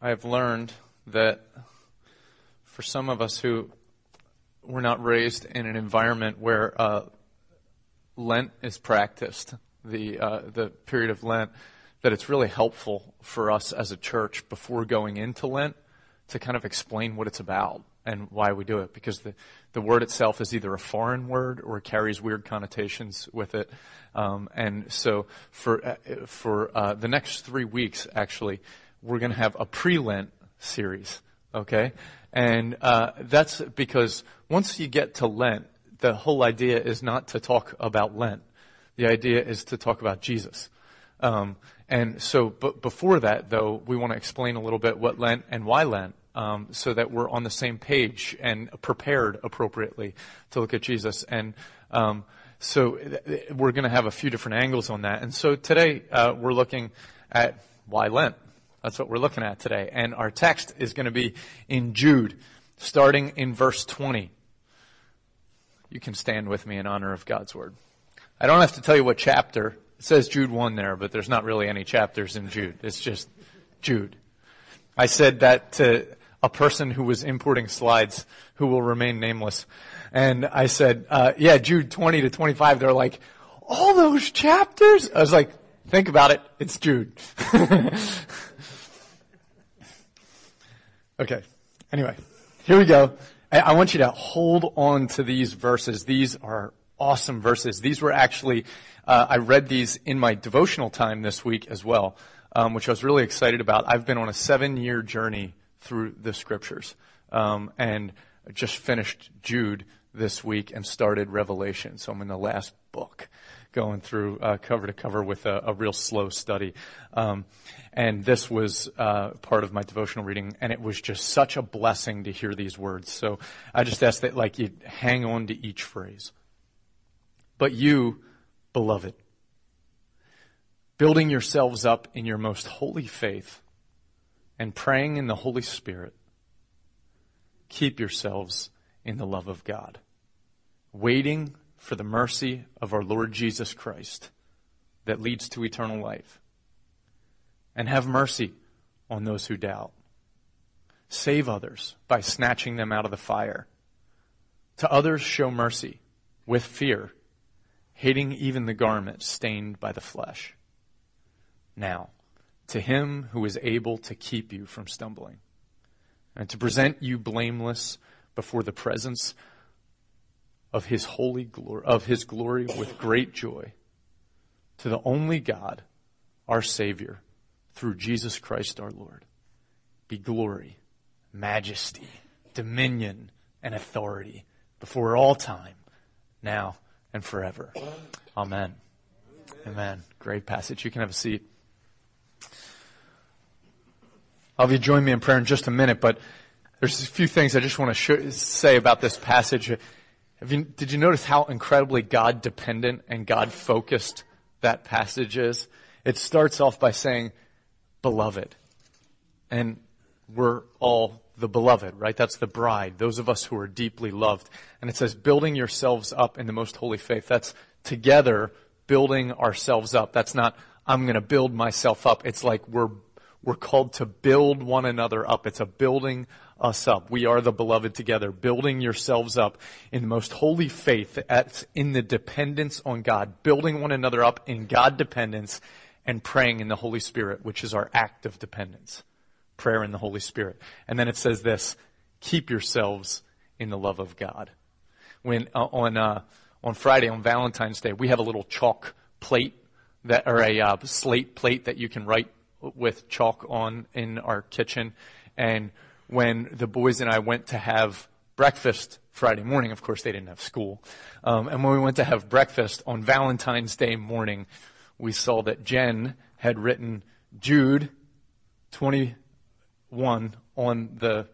I have learned that for some of us who were not raised in an environment where uh, Lent is practiced, the uh, the period of Lent, that it's really helpful for us as a church before going into Lent to kind of explain what it's about and why we do it because the, the word itself is either a foreign word or carries weird connotations with it. Um, and so for, uh, for uh, the next three weeks, actually, we're going to have a pre-Lent series, okay? And uh, that's because once you get to Lent, the whole idea is not to talk about Lent. The idea is to talk about Jesus. Um, and so, but before that, though, we want to explain a little bit what Lent and why Lent, um, so that we're on the same page and prepared appropriately to look at Jesus. And um, so, th- we're going to have a few different angles on that. And so, today uh, we're looking at why Lent. That's what we're looking at today. And our text is going to be in Jude, starting in verse 20. You can stand with me in honor of God's word. I don't have to tell you what chapter it says Jude 1 there, but there's not really any chapters in Jude. It's just Jude. I said that to a person who was importing slides who will remain nameless. And I said, uh, yeah, Jude 20 to 25. They're like, all those chapters? I was like, think about it. It's Jude. okay. Anyway, here we go. I want you to hold on to these verses. These are awesome verses. These were actually, uh, I read these in my devotional time this week as well, um, which I was really excited about. I've been on a seven year journey through the scriptures, um, and just finished Jude this week and started Revelation. So I'm in the last book going through uh, cover to cover with a, a real slow study. Um, and this was uh, part of my devotional reading, and it was just such a blessing to hear these words. So I just ask that like you hang on to each phrase. But you, beloved, building yourselves up in your most holy faith and praying in the Holy Spirit, keep yourselves in the love of God, waiting for the mercy of our Lord Jesus Christ that leads to eternal life. And have mercy on those who doubt. Save others by snatching them out of the fire. To others, show mercy with fear hating even the garment stained by the flesh. Now, to him who is able to keep you from stumbling and to present you blameless before the presence of his holy glory of his glory with great joy to the only God our savior through Jesus Christ our Lord be glory majesty dominion and authority before all time now and forever. Amen. Amen. Great passage. You can have a seat. I'll have you join me in prayer in just a minute, but there's a few things I just want to sh- say about this passage. You, did you notice how incredibly God dependent and God focused that passage is? It starts off by saying, beloved. And we're all the beloved, right? That's the bride, those of us who are deeply loved. And it says, building yourselves up in the most holy faith. That's together building ourselves up. That's not, I'm going to build myself up. It's like we're, we're called to build one another up. It's a building us up. We are the beloved together, building yourselves up in the most holy faith, in the dependence on God, building one another up in God dependence and praying in the Holy Spirit, which is our act of dependence prayer in the Holy Spirit. And then it says this, keep yourselves in the love of God. When, uh, on, uh, on Friday, on Valentine's Day, we have a little chalk plate that, or a uh, slate plate that you can write with chalk on in our kitchen. And when the boys and I went to have breakfast Friday morning, of course they didn't have school. Um, and when we went to have breakfast on Valentine's Day morning, we saw that Jen had written Jude 21 on the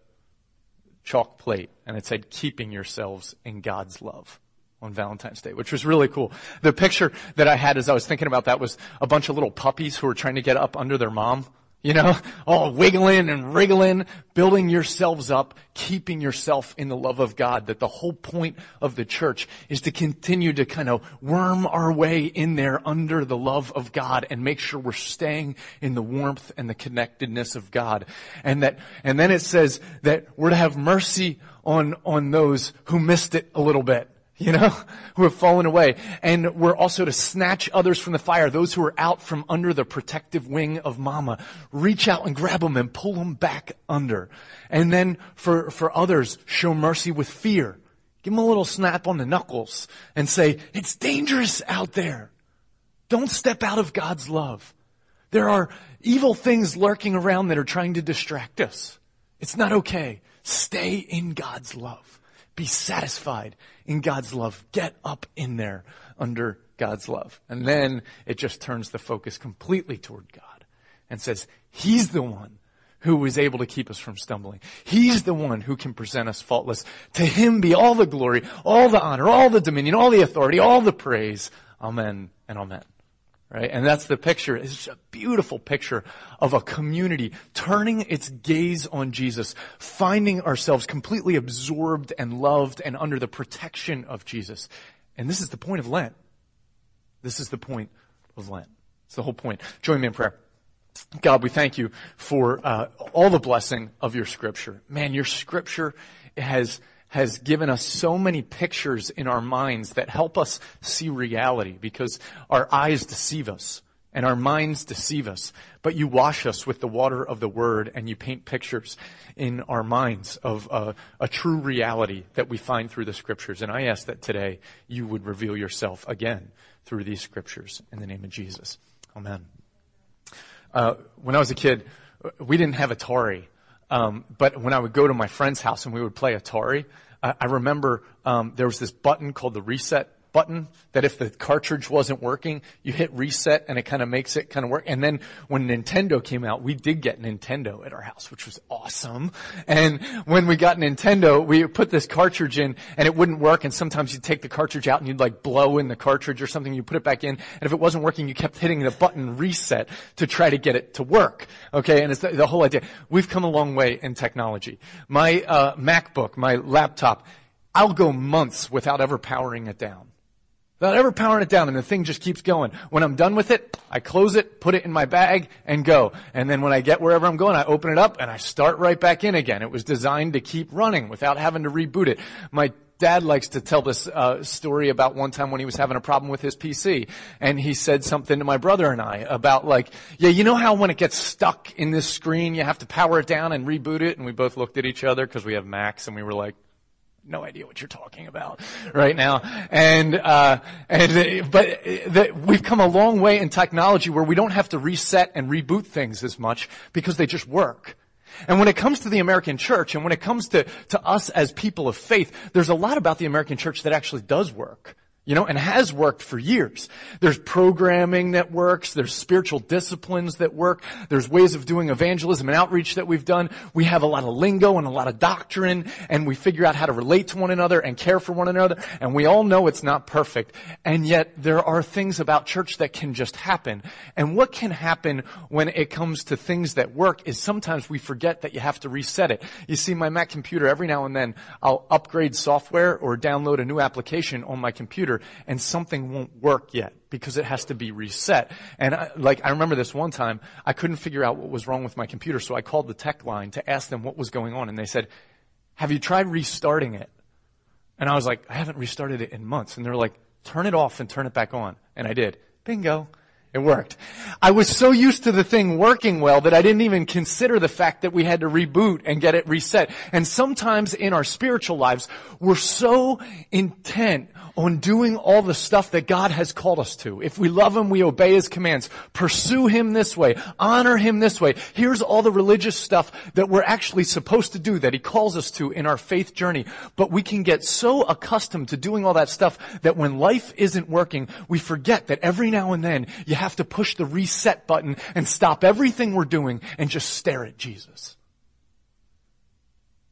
chalk plate, and it said, keeping yourselves in God's love on Valentine's Day, which was really cool. The picture that I had as I was thinking about that was a bunch of little puppies who were trying to get up under their mom, You know, all wiggling and wriggling, building yourselves up, keeping yourself in the love of God. That the whole point of the church is to continue to kind of worm our way in there under the love of God and make sure we're staying in the warmth and the connectedness of God. And that, and then it says that we're to have mercy on, on those who missed it a little bit you know, who have fallen away. And we're also to snatch others from the fire, those who are out from under the protective wing of mama. Reach out and grab them and pull them back under. And then for, for others, show mercy with fear. Give them a little snap on the knuckles and say, it's dangerous out there. Don't step out of God's love. There are evil things lurking around that are trying to distract us. It's not okay. Stay in God's love. Be satisfied in God's love. Get up in there under God's love. And then it just turns the focus completely toward God and says, He's the one who is able to keep us from stumbling. He's the one who can present us faultless. To Him be all the glory, all the honor, all the dominion, all the authority, all the praise. Amen and amen. Right? And that's the picture. It's a beautiful picture of a community turning its gaze on Jesus, finding ourselves completely absorbed and loved and under the protection of Jesus. And this is the point of Lent. This is the point of Lent. It's the whole point. Join me in prayer. God, we thank you for uh, all the blessing of your scripture. Man, your scripture has has given us so many pictures in our minds that help us see reality because our eyes deceive us and our minds deceive us. But you wash us with the water of the word and you paint pictures in our minds of a, a true reality that we find through the scriptures. And I ask that today you would reveal yourself again through these scriptures in the name of Jesus. Amen. Uh, when I was a kid, we didn't have Atari. Um, but when I would go to my friend's house and we would play Atari, I, I remember um, there was this button called the reset button that if the cartridge wasn't working, you hit reset and it kind of makes it kind of work. And then when Nintendo came out, we did get Nintendo at our house, which was awesome. And when we got Nintendo, we put this cartridge in and it wouldn't work. And sometimes you'd take the cartridge out and you'd like blow in the cartridge or something. You put it back in. And if it wasn't working, you kept hitting the button reset to try to get it to work. Okay. And it's the, the whole idea. We've come a long way in technology. My uh, MacBook, my laptop, I'll go months without ever powering it down. Without ever powering it down and the thing just keeps going. When I'm done with it, I close it, put it in my bag, and go. And then when I get wherever I'm going, I open it up and I start right back in again. It was designed to keep running without having to reboot it. My dad likes to tell this uh, story about one time when he was having a problem with his PC, and he said something to my brother and I about like, yeah, you know how when it gets stuck in this screen, you have to power it down and reboot it, and we both looked at each other because we have Macs, and we were like, no idea what you're talking about right now. And, uh, and, but the, we've come a long way in technology where we don't have to reset and reboot things as much because they just work. And when it comes to the American church and when it comes to, to us as people of faith, there's a lot about the American church that actually does work you know, and has worked for years. There's programming that works. There's spiritual disciplines that work. There's ways of doing evangelism and outreach that we've done. We have a lot of lingo and a lot of doctrine and we figure out how to relate to one another and care for one another. And we all know it's not perfect. And yet there are things about church that can just happen. And what can happen when it comes to things that work is sometimes we forget that you have to reset it. You see, my Mac computer, every now and then I'll upgrade software or download a new application on my computer computer and something won't work yet because it has to be reset. And I, like I remember this one time, I couldn't figure out what was wrong with my computer, so I called the tech line to ask them what was going on, and they said, "Have you tried restarting it?" And I was like, "I haven't restarted it in months." And they're like, "Turn it off and turn it back on." And I did. Bingo. It worked. I was so used to the thing working well that I didn't even consider the fact that we had to reboot and get it reset. And sometimes in our spiritual lives, we're so intent on doing all the stuff that God has called us to. If we love Him, we obey His commands. Pursue Him this way. Honor Him this way. Here's all the religious stuff that we're actually supposed to do, that He calls us to in our faith journey. But we can get so accustomed to doing all that stuff that when life isn't working, we forget that every now and then you have to push the reset button and stop everything we're doing and just stare at Jesus.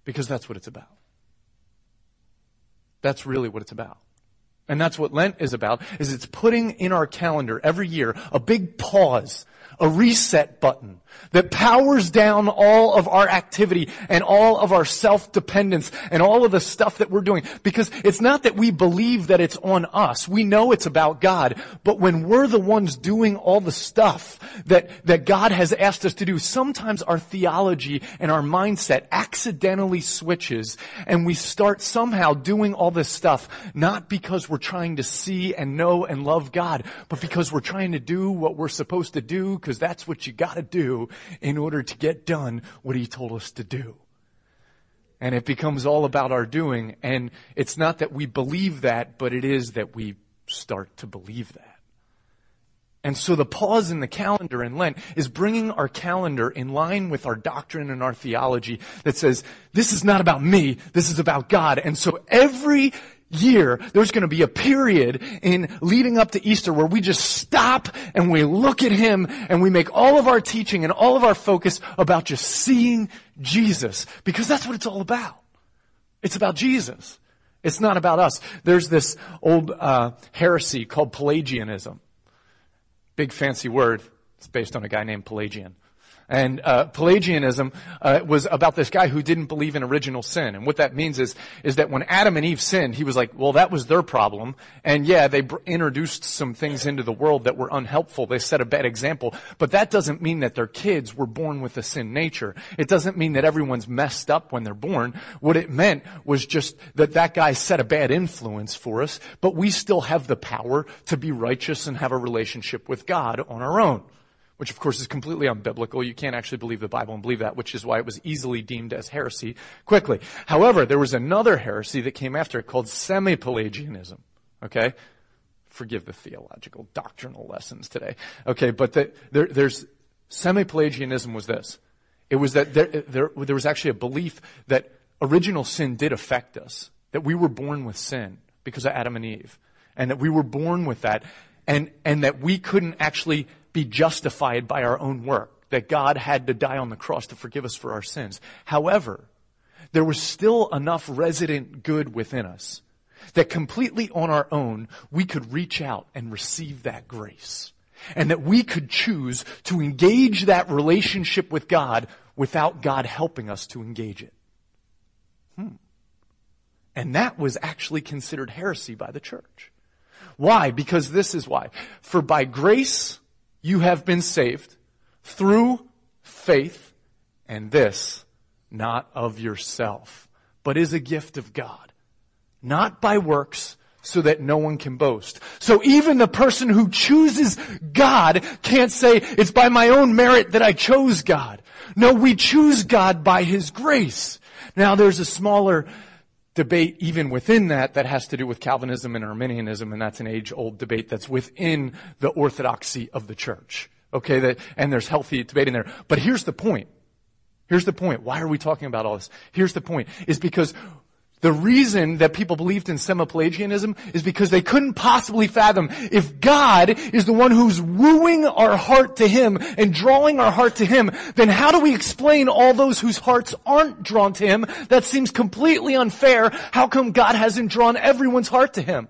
Because that's what it's about. That's really what it's about. And that's what Lent is about, is it's putting in our calendar every year a big pause, a reset button that powers down all of our activity and all of our self-dependence and all of the stuff that we're doing. Because it's not that we believe that it's on us. We know it's about God. But when we're the ones doing all the stuff that, that God has asked us to do, sometimes our theology and our mindset accidentally switches and we start somehow doing all this stuff, not because we're trying to see and know and love God, but because we're trying to do what we're supposed to do because that's what you gotta do in order to get done what he told us to do. And it becomes all about our doing. And it's not that we believe that, but it is that we start to believe that. And so the pause in the calendar in Lent is bringing our calendar in line with our doctrine and our theology that says, this is not about me, this is about God. And so every year, there's going to be a period in leading up to Easter where we just stop and we look at Him and we make all of our teaching and all of our focus about just seeing Jesus. Because that's what it's all about. It's about Jesus. It's not about us. There's this old uh, heresy called Pelagianism. Big fancy word. It's based on a guy named Pelagian. And uh, Pelagianism uh, was about this guy who didn't believe in original sin. And what that means is, is that when Adam and Eve sinned, he was like, well, that was their problem. And yeah, they br- introduced some things into the world that were unhelpful. They set a bad example. But that doesn't mean that their kids were born with a sin nature. It doesn't mean that everyone's messed up when they're born. What it meant was just that that guy set a bad influence for us, but we still have the power to be righteous and have a relationship with God on our own which of course is completely unbiblical. You can't actually believe the Bible and believe that, which is why it was easily deemed as heresy quickly. However, there was another heresy that came after it called semi-Pelagianism. Okay? Forgive the theological doctrinal lessons today. Okay, but the, there, there's, semi-Pelagianism was this. It was that there, there, there was actually a belief that original sin did affect us. That we were born with sin because of Adam and Eve. And that we were born with that. And, and that we couldn't actually be justified by our own work, that God had to die on the cross to forgive us for our sins. However, there was still enough resident good within us that completely on our own, we could reach out and receive that grace. And that we could choose to engage that relationship with God without God helping us to engage it. Hmm. And that was actually considered heresy by the church. Why? Because this is why. For by grace you have been saved through faith, and this not of yourself, but is a gift of God, not by works, so that no one can boast. So even the person who chooses God can't say, it's by my own merit that I chose God. No, we choose God by His grace. Now there's a smaller debate even within that that has to do with Calvinism and Arminianism, and that's an age-old debate that's within the orthodoxy of the church. Okay, that, and there's healthy debate in there. But here's the point. Here's the point. Why are we talking about all this? Here's the point. Is because the reason that people believed in semi-Pelagianism is because they couldn't possibly fathom if God is the one who's wooing our heart to Him and drawing our heart to Him, then how do we explain all those whose hearts aren't drawn to Him? That seems completely unfair. How come God hasn't drawn everyone's heart to Him?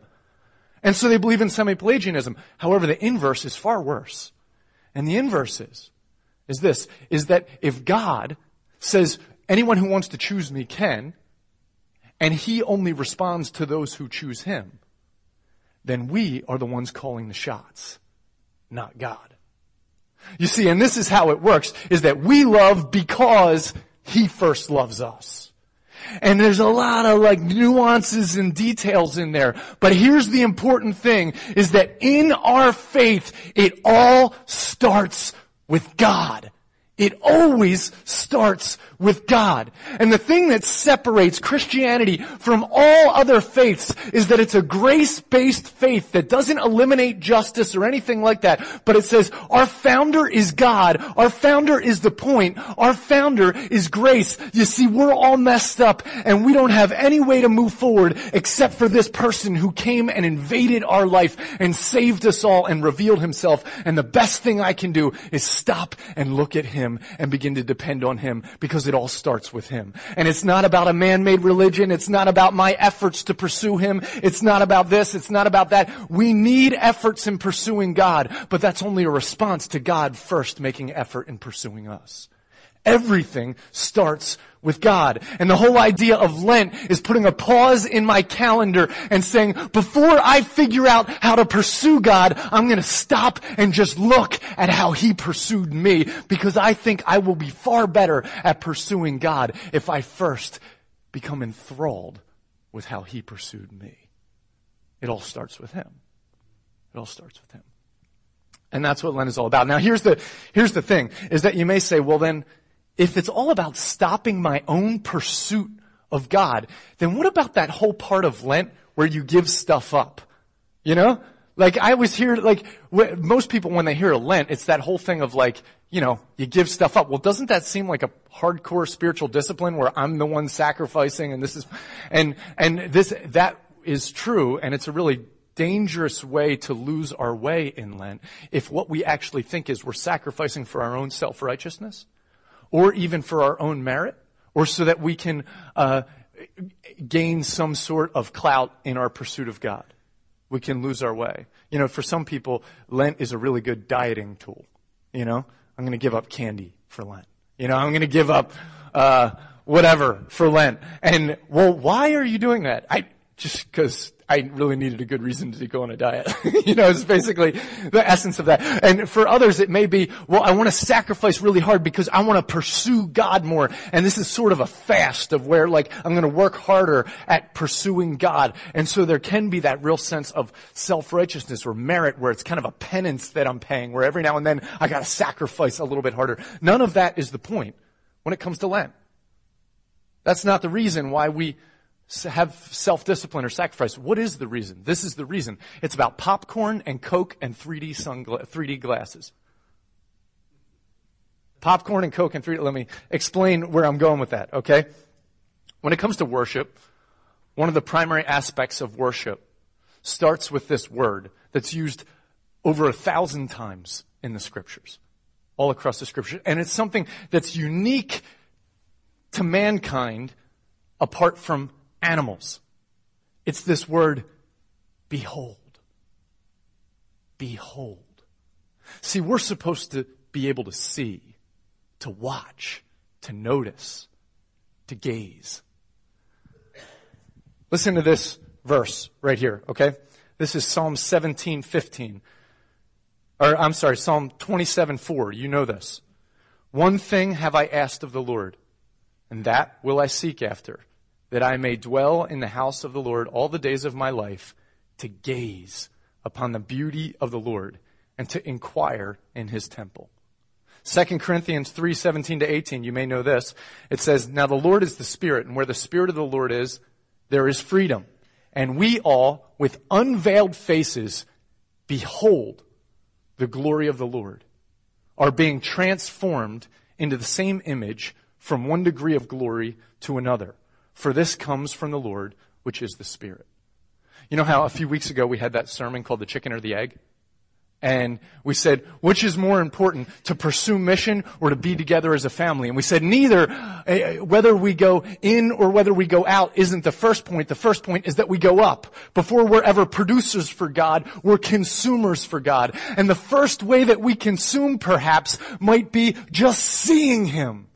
And so they believe in semi-Pelagianism. However, the inverse is far worse. And the inverse is, is this, is that if God says, anyone who wants to choose me can, and he only responds to those who choose him, then we are the ones calling the shots, not God. You see, and this is how it works, is that we love because he first loves us. And there's a lot of like nuances and details in there. But here's the important thing, is that in our faith, it all starts with God. It always starts with God. And the thing that separates Christianity from all other faiths is that it's a grace-based faith that doesn't eliminate justice or anything like that, but it says our founder is God. Our founder is the point. Our founder is grace. You see, we're all messed up and we don't have any way to move forward except for this person who came and invaded our life and saved us all and revealed himself. And the best thing I can do is stop and look at him Him and begin to depend on Him because it all starts with Him. And it's not about a man-made religion. It's not about my efforts to pursue Him. It's not about this. It's not about that. We need efforts in pursuing God, but that's only a response to God first making effort in pursuing us. Everything starts with God. And the whole idea of Lent is putting a pause in my calendar and saying, before I figure out how to pursue God, I'm going to stop and just look at how He pursued me because I think I will be far better at pursuing God if I first become enthralled with how He pursued me. It all starts with Him. It all starts with Him. And that's what Lent is all about. Now here's the, here's the thing, is that you may say, well then, if it's all about stopping my own pursuit of God, then what about that whole part of Lent where you give stuff up? You know? Like I always hear, like, most people when they hear Lent, it's that whole thing of like, you know, you give stuff up. Well, doesn't that seem like a hardcore spiritual discipline where I'm the one sacrificing and this is, and, and this, that is true and it's a really dangerous way to lose our way in Lent if what we actually think is we're sacrificing for our own self-righteousness or even for our own merit, or so that we can uh, gain some sort of clout in our pursuit of God. We can lose our way. You know, for some people, Lent is a really good dieting tool. You know, I'm going to give up candy for Lent. You know, I'm going to give up uh, whatever for Lent. And well, why are you doing that? I just because I really needed a good reason to go on a diet. you know, it's basically the essence of that. And for others, it may be, well, I want to sacrifice really hard because I want to pursue God more. And this is sort of a fast of where like, I'm going to work harder at pursuing God. And so there can be that real sense of self-righteousness or merit where it's kind of a penance that I'm paying, where every now and then I got to sacrifice a little bit harder. None of that is the point when it comes to Lent. That's not the reason why we have self-discipline or sacrifice. What is the reason? This is the reason. It's about popcorn and Coke and 3D sungla- 3D glasses. Popcorn and Coke and 3D. Let me explain where I'm going with that, okay? When it comes to worship, one of the primary aspects of worship starts with this word that's used over a thousand times in the scriptures, all across the scriptures. And it's something that's unique to mankind apart from animals. It's this word, behold. Behold. See, we're supposed to be able to see, to watch, to notice, to gaze. Listen to this verse right here, okay? This is Psalm 17, 15. Or, I'm sorry, Psalm 27, 4. You know this. One thing have I asked of the Lord, and that will I seek after that I may dwell in the house of the Lord all the days of my life to gaze upon the beauty of the Lord and to inquire in his temple. 2 Corinthians 3, 17 to 18, you may know this. It says, Now the Lord is the Spirit, and where the Spirit of the Lord is, there is freedom. And we all, with unveiled faces, behold the glory of the Lord, are being transformed into the same image from one degree of glory to another for this comes from the Lord, which is the Spirit. You know how a few weeks ago we had that sermon called The Chicken or the Egg? And we said, which is more important, to pursue mission or to be together as a family? And we said neither, uh, whether we go in or whether we go out isn't the first point. The first point is that we go up. Before we're ever producers for God, we're consumers for God. And the first way that we consume perhaps might be just seeing Him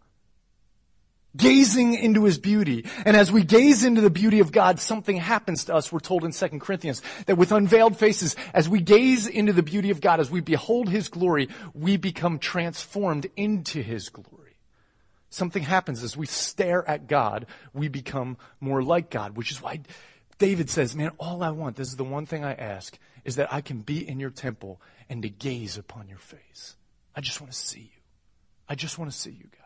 gazing into his beauty. And as we gaze into the beauty of God, something happens to us. We're told in 2 Corinthians that with unveiled faces, as we gaze into the beauty of God, as we behold his glory, we become transformed into his glory. Something happens as we stare at God, we become more like God, which is why David says, man, all I want, this is the one thing I ask, is that I can be in your temple and to gaze upon your face. I just want to see you. I just want to see you, God.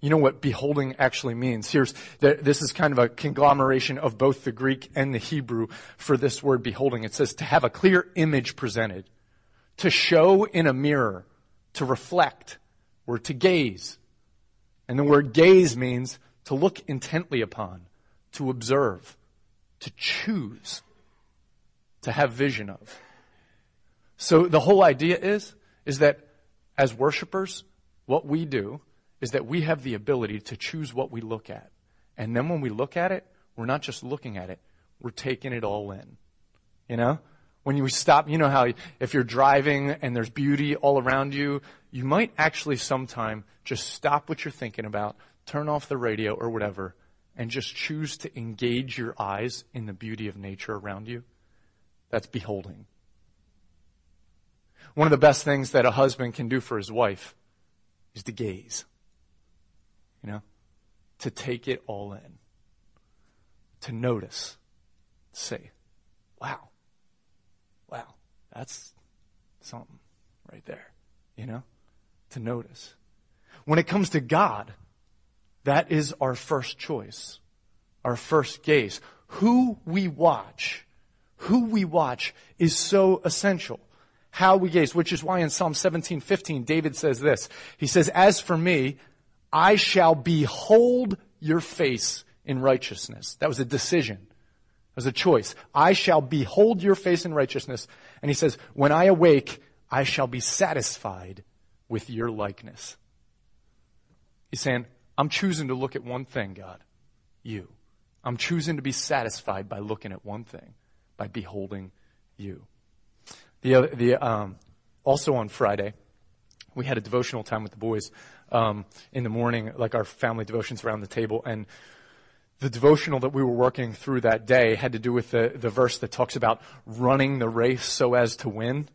You know what beholding actually means. Here's, this is kind of a conglomeration of both the Greek and the Hebrew for this word beholding. It says to have a clear image presented, to show in a mirror, to reflect, or to gaze. And the word gaze means to look intently upon, to observe, to choose, to have vision of. So the whole idea is, is that as worshipers, what we do is that we have the ability to choose what we look at. And then when we look at it, we're not just looking at it, we're taking it all in. You know? When you stop, you know how if you're driving and there's beauty all around you, you might actually sometime just stop what you're thinking about, turn off the radio or whatever, and just choose to engage your eyes in the beauty of nature around you. That's beholding. One of the best things that a husband can do for his wife is to gaze. Know? To take it all in. To notice. Say, wow. Wow. That's something right there. You know? To notice. When it comes to God, that is our first choice. Our first gaze. Who we watch, who we watch is so essential how we gaze, which is why in Psalm 17, 15, David says this. He says, As for me, I shall behold your face in righteousness. That was a decision. It was a choice. I shall behold your face in righteousness. And he says, When I awake, I shall be satisfied with your likeness. He's saying, I'm choosing to look at one thing, God. You. I'm choosing to be satisfied by looking at one thing, by beholding you. The, the, um, also on Friday, we had a devotional time with the boys um, in the morning, like our family devotions around the table. And the devotional that we were working through that day had to do with the, the verse that talks about running the race so as to win.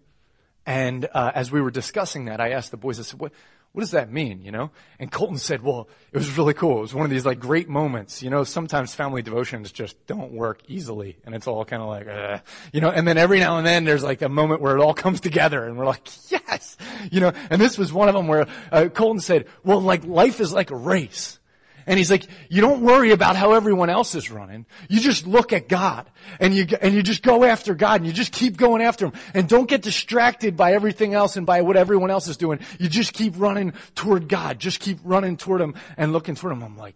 And uh, as we were discussing that, I asked the boys, I said, what, what does that mean, you know? And Colton said, well, it was really cool. It was one of these like great moments. You know, sometimes family devotions just don't work easily and it's all kind of like, uh, you know, and then every now and then there's like a moment where it all comes together and we're like, yes, you know, and this was one of them where uh, Colton said, well, like life is like a race. And he's like, you don't worry about how everyone else is running. You just look at God and you, and you just go after God and you just keep going after Him and don't get distracted by everything else and by what everyone else is doing. You just keep running toward God. Just keep running toward Him and looking toward Him. I'm like,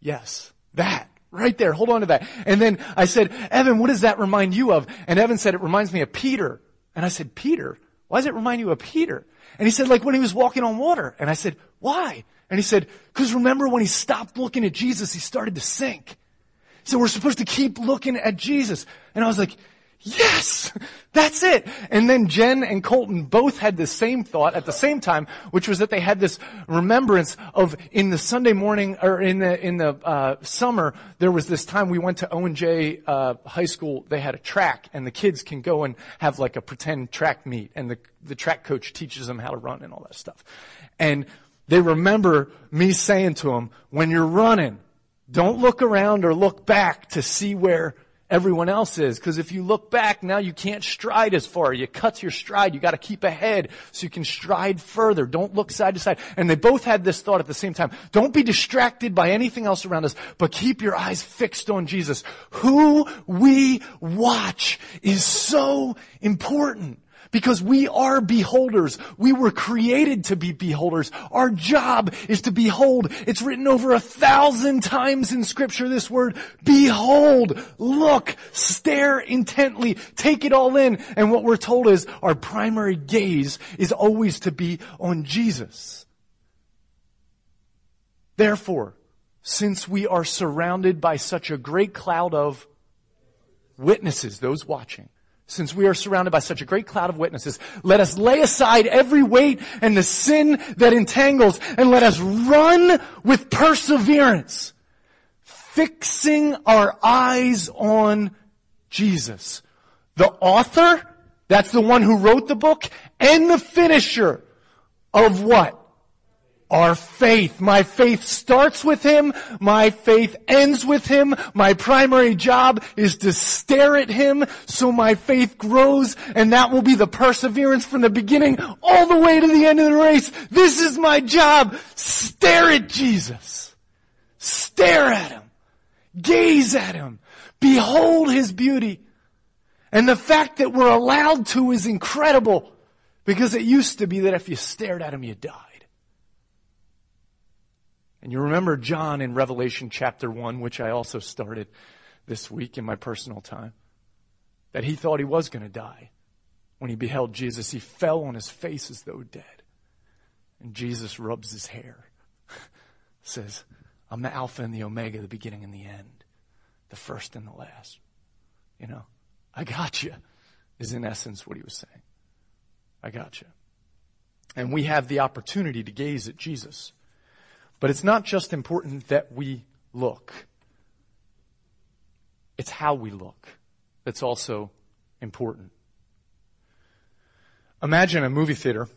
yes, that. Right there. Hold on to that. And then I said, Evan, what does that remind you of? And Evan said, it reminds me of Peter. And I said, Peter? Why does it remind you of Peter? And he said, like when he was walking on water. And I said, why? And he said, because remember when he stopped looking at Jesus, he started to sink. So we're supposed to keep looking at Jesus. And I was like, yes, that's it. And then Jen and Colton both had the same thought at the same time, which was that they had this remembrance of in the Sunday morning or in the in the uh, summer there was this time we went to Owen J uh, High School. They had a track, and the kids can go and have like a pretend track meet, and the the track coach teaches them how to run and all that stuff. And they remember me saying to them, when you're running, don't look around or look back to see where everyone else is. Because if you look back, now you can't stride as far. You cut your stride. You got to keep ahead so you can stride further. Don't look side to side. And they both had this thought at the same time. Don't be distracted by anything else around us, but keep your eyes fixed on Jesus. Who we watch is so important. Because we are beholders. We were created to be beholders. Our job is to behold. It's written over a thousand times in scripture, this word. Behold, look, stare intently, take it all in. And what we're told is our primary gaze is always to be on Jesus. Therefore, since we are surrounded by such a great cloud of witnesses, those watching, since we are surrounded by such a great cloud of witnesses, let us lay aside every weight and the sin that entangles, and let us run with perseverance, fixing our eyes on Jesus. The author, that's the one who wrote the book, and the finisher of what? Our faith. My faith starts with Him. My faith ends with Him. My primary job is to stare at Him so my faith grows and that will be the perseverance from the beginning all the way to the end of the race. This is my job. Stare at Jesus. Stare at Him. Gaze at Him. Behold His beauty. And the fact that we're allowed to is incredible because it used to be that if you stared at Him, you died. And you remember John in Revelation chapter 1, which I also started this week in my personal time, that he thought he was going to die when he beheld Jesus, he fell on his face as though dead. And Jesus rubs his hair, says, I'm the Alpha and the Omega, the beginning and the end, the first and the last. You know, I got you, is in essence what he was saying. I got you. And we have the opportunity to gaze at Jesus. But it's not just important that we look, it's how we look that's also important. Imagine a movie theater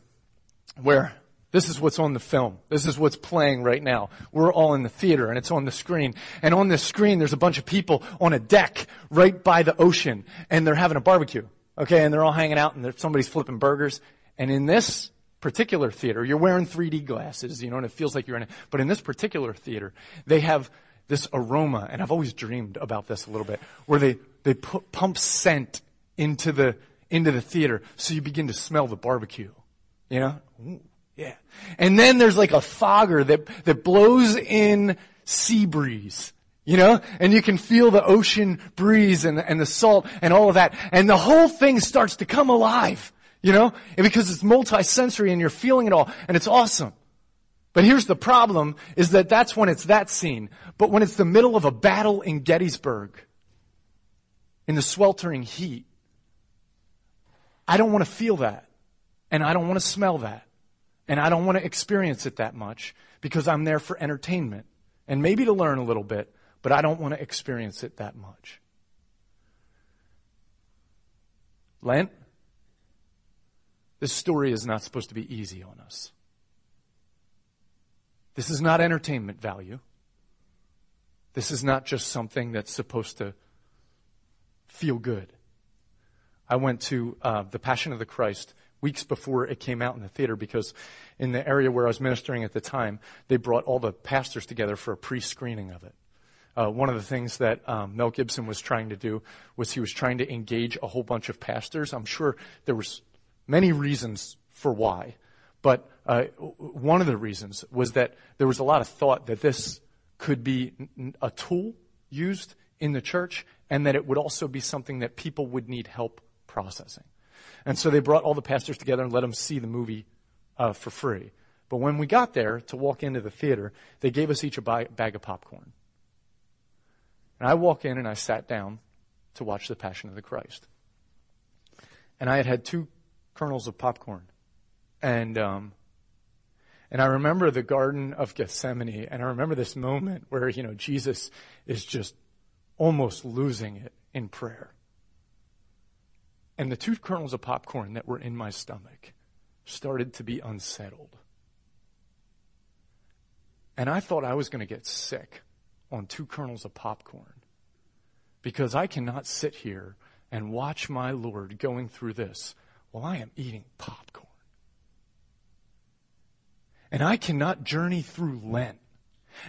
where this is what's on the film. This is what's playing right now. We're all in the theater and it's on the screen. And on this screen, there's a bunch of people on a deck right by the ocean and they're having a barbecue. Okay. And they're all hanging out and somebody's flipping burgers. And in this particular theater, you're wearing 3D glasses, you know, and it feels like you're in it. But in this particular theater, they have this aroma, and I've always dreamed about this a little bit, where they, they put, pump scent into the, into the theater so you begin to smell the barbecue. You know? Ooh, yeah. And then there's like a fogger that, that blows in sea breeze. You know? And you can feel the ocean breeze and, and the salt and all of that. And the whole thing starts to come alive. You know? And because it's multi-sensory and you're feeling it all. And it's awesome. But here's the problem is that that's when it's that scene. But when it's the middle of a battle in Gettysburg, in the sweltering heat, I don't want to feel that. And I don't want to smell that. And I don't want to experience it that much because I'm there for entertainment and maybe to learn a little bit, but I don't want to experience it that much. Lent, this story is not supposed to be easy on us. This is not entertainment value. This is not just something that's supposed to feel good. I went to uh, the Passion of the Christ weeks before it came out in the theater because in the area where I was ministering at the time, they brought all the pastors together for a pre-screening of it. Uh, one of the things that um, Mel Gibson was trying to do was he was trying to engage a whole bunch of pastors. I'm sure there was many reasons for why, but uh, one of the reasons was that there was a lot of thought that this could be a tool used in the church and that it would also be something that people would need help processing. And so they brought all the pastors together and let them see the movie uh, for free. But when we got there to walk into the theater, they gave us each a bag of popcorn. And I walk in and I sat down to watch The Passion of the Christ. And I had had two kernels of popcorn. And um, and I remember the Garden of Gethsemane, and I remember this moment where, you know, Jesus is just almost losing it in prayer. And the two kernels of popcorn that were in my stomach started to be unsettled. And I thought I was going to get sick on two kernels of popcorn because I cannot sit here and watch my Lord going through this while I am eating popcorn. And I cannot journey through Lent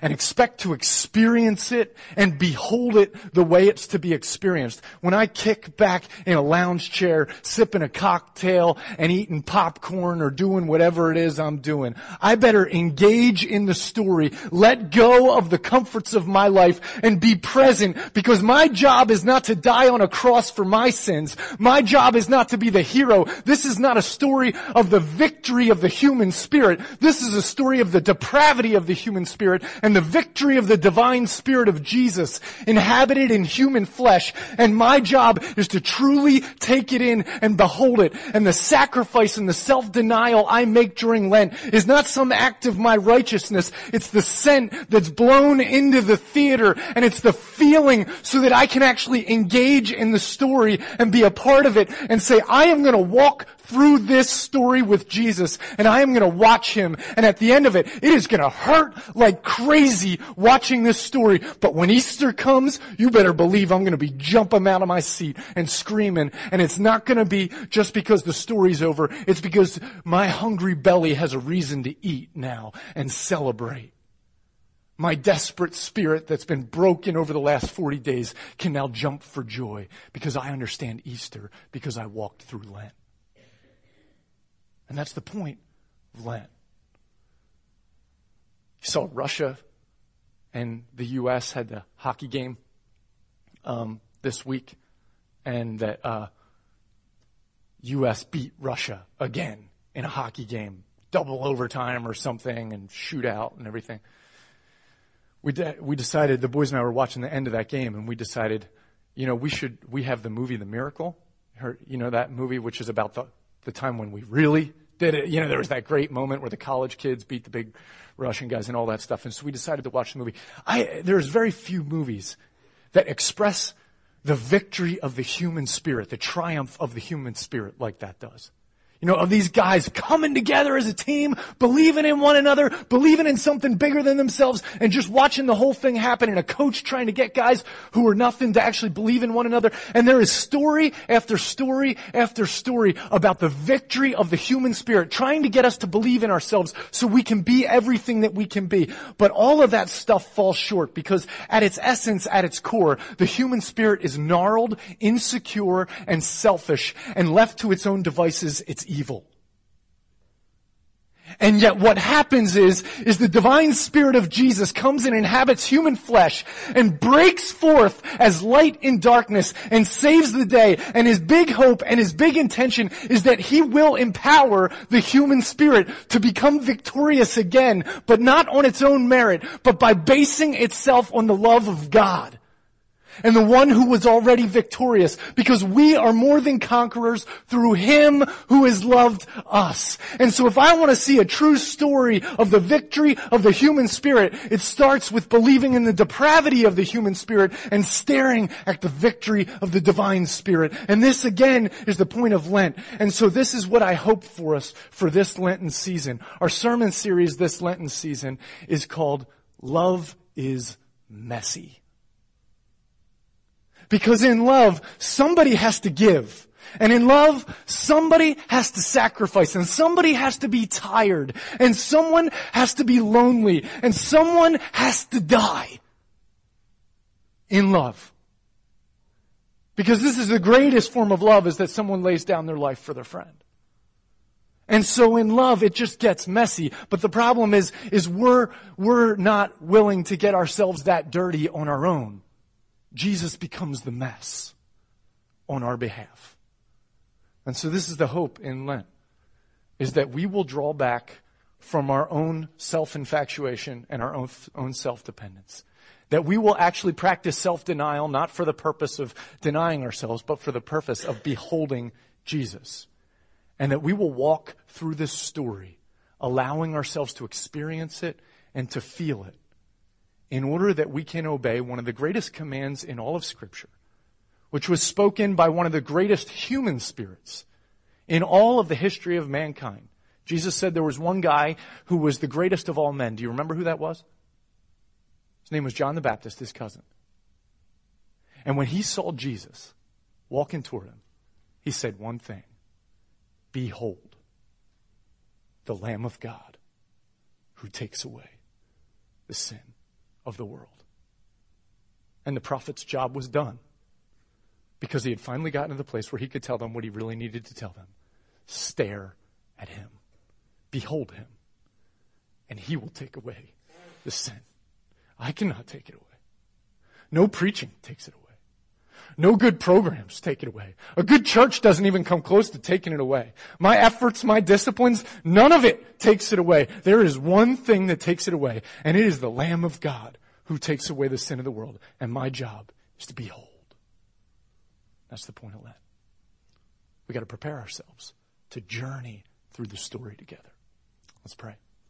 and expect to experience it and behold it the way it's to be experienced. When I kick back in a lounge chair, sipping a cocktail and eating popcorn or doing whatever it is I'm doing, I better engage in the story, let go of the comforts of my life and be present because my job is not to die on a cross for my sins. My job is not to be the hero. This is not a story of the victory of the human spirit. This is a story of the depravity of the human spirit and the victory of the divine spirit of Jesus inhabited in human flesh. And my job is to truly take it in and behold it. And the sacrifice and the self-denial I make during Lent is not some act of my righteousness. It's the scent that's blown into the theater and it's the feeling so that I can actually engage in the story and be a part of it and say, I am going to walk through this story with Jesus and I am going to watch him. And at the end of it, it is going to hurt like crazy watching this story. But when Easter comes, you better believe I'm going to be jumping out of my seat and screaming. And it's not going to be just because the story's over. It's because my hungry belly has a reason to eat now and celebrate. My desperate spirit that's been broken over the last 40 days can now jump for joy because I understand Easter because I walked through Lent. And that's the point of Lent. You saw Russia and the U.S. had the hockey game um, this week, and that uh, U.S. beat Russia again in a hockey game, double overtime or something, and shootout and everything. We, de- we decided, the boys and I were watching the end of that game, and we decided, you know, we should, we have the movie The Miracle. Heard, you know, that movie, which is about the, the time when we really did it. You know, there was that great moment where the college kids beat the big Russian guys and all that stuff. And so we decided to watch the movie. I, there's very few movies that express the victory of the human spirit, the triumph of the human spirit like that does. You know, of these guys coming together as a team, believing in one another, believing in something bigger than themselves, and just watching the whole thing happen, and a coach trying to get guys who are nothing to actually believe in one another. And there is story after story after story about the victory of the human spirit, trying to get us to believe in ourselves so we can be everything that we can be. But all of that stuff falls short because at its essence, at its core, the human spirit is gnarled, insecure, and selfish, and left to its own devices, it's evil. And yet what happens is, is the divine spirit of Jesus comes and inhabits human flesh and breaks forth as light in darkness and saves the day. And his big hope and his big intention is that he will empower the human spirit to become victorious again, but not on its own merit, but by basing itself on the love of God and the one who was already victorious because we are more than conquerors through him who has loved us. And so if I want to see a true story of the victory of the human spirit, it starts with believing in the depravity of the human spirit and staring at the victory of the divine spirit. And this again is the point of Lent. And so this is what I hope for us for this Lenten season. Our sermon series this Lenten season is called Love is Messy. Because in love, somebody has to give. And in love, somebody has to sacrifice and somebody has to be tired and someone has to be lonely and someone has to die. In love. Because this is the greatest form of love is that someone lays down their life for their friend. And so in love, it just gets messy. But the problem is, is we're, we're not willing to get ourselves that dirty on our own. Jesus becomes the mess on our behalf. And so this is the hope in Lent, is that we will draw back from our own self-infatuation and our own, own self-dependence. That we will actually practice self-denial, not for the purpose of denying ourselves, but for the purpose of beholding Jesus. And that we will walk through this story, allowing ourselves to experience it and to feel it in order that we can obey one of the greatest commands in all of Scripture, which was spoken by one of the greatest human spirits in all of the history of mankind. Jesus said there was one guy who was the greatest of all men. Do you remember who that was? His name was John the Baptist, his cousin. And when he saw Jesus walking toward him, he said one thing Behold, the Lamb of God who takes away the sin of the world. And the prophet's job was done because he had finally gotten to the place where he could tell them what he really needed to tell them. Stare at him, behold him, and he will take away the sin. I cannot take it away. No preaching takes it away. No good programs take it away. A good church doesn't even come close to taking it away. My efforts, my disciplines, none of it takes it away. There is one thing that takes it away, and it is the Lamb of God who takes away the sin of the world. And my job is to behold. That's the point of Lent. We got to prepare ourselves to journey through the story together. Let's pray.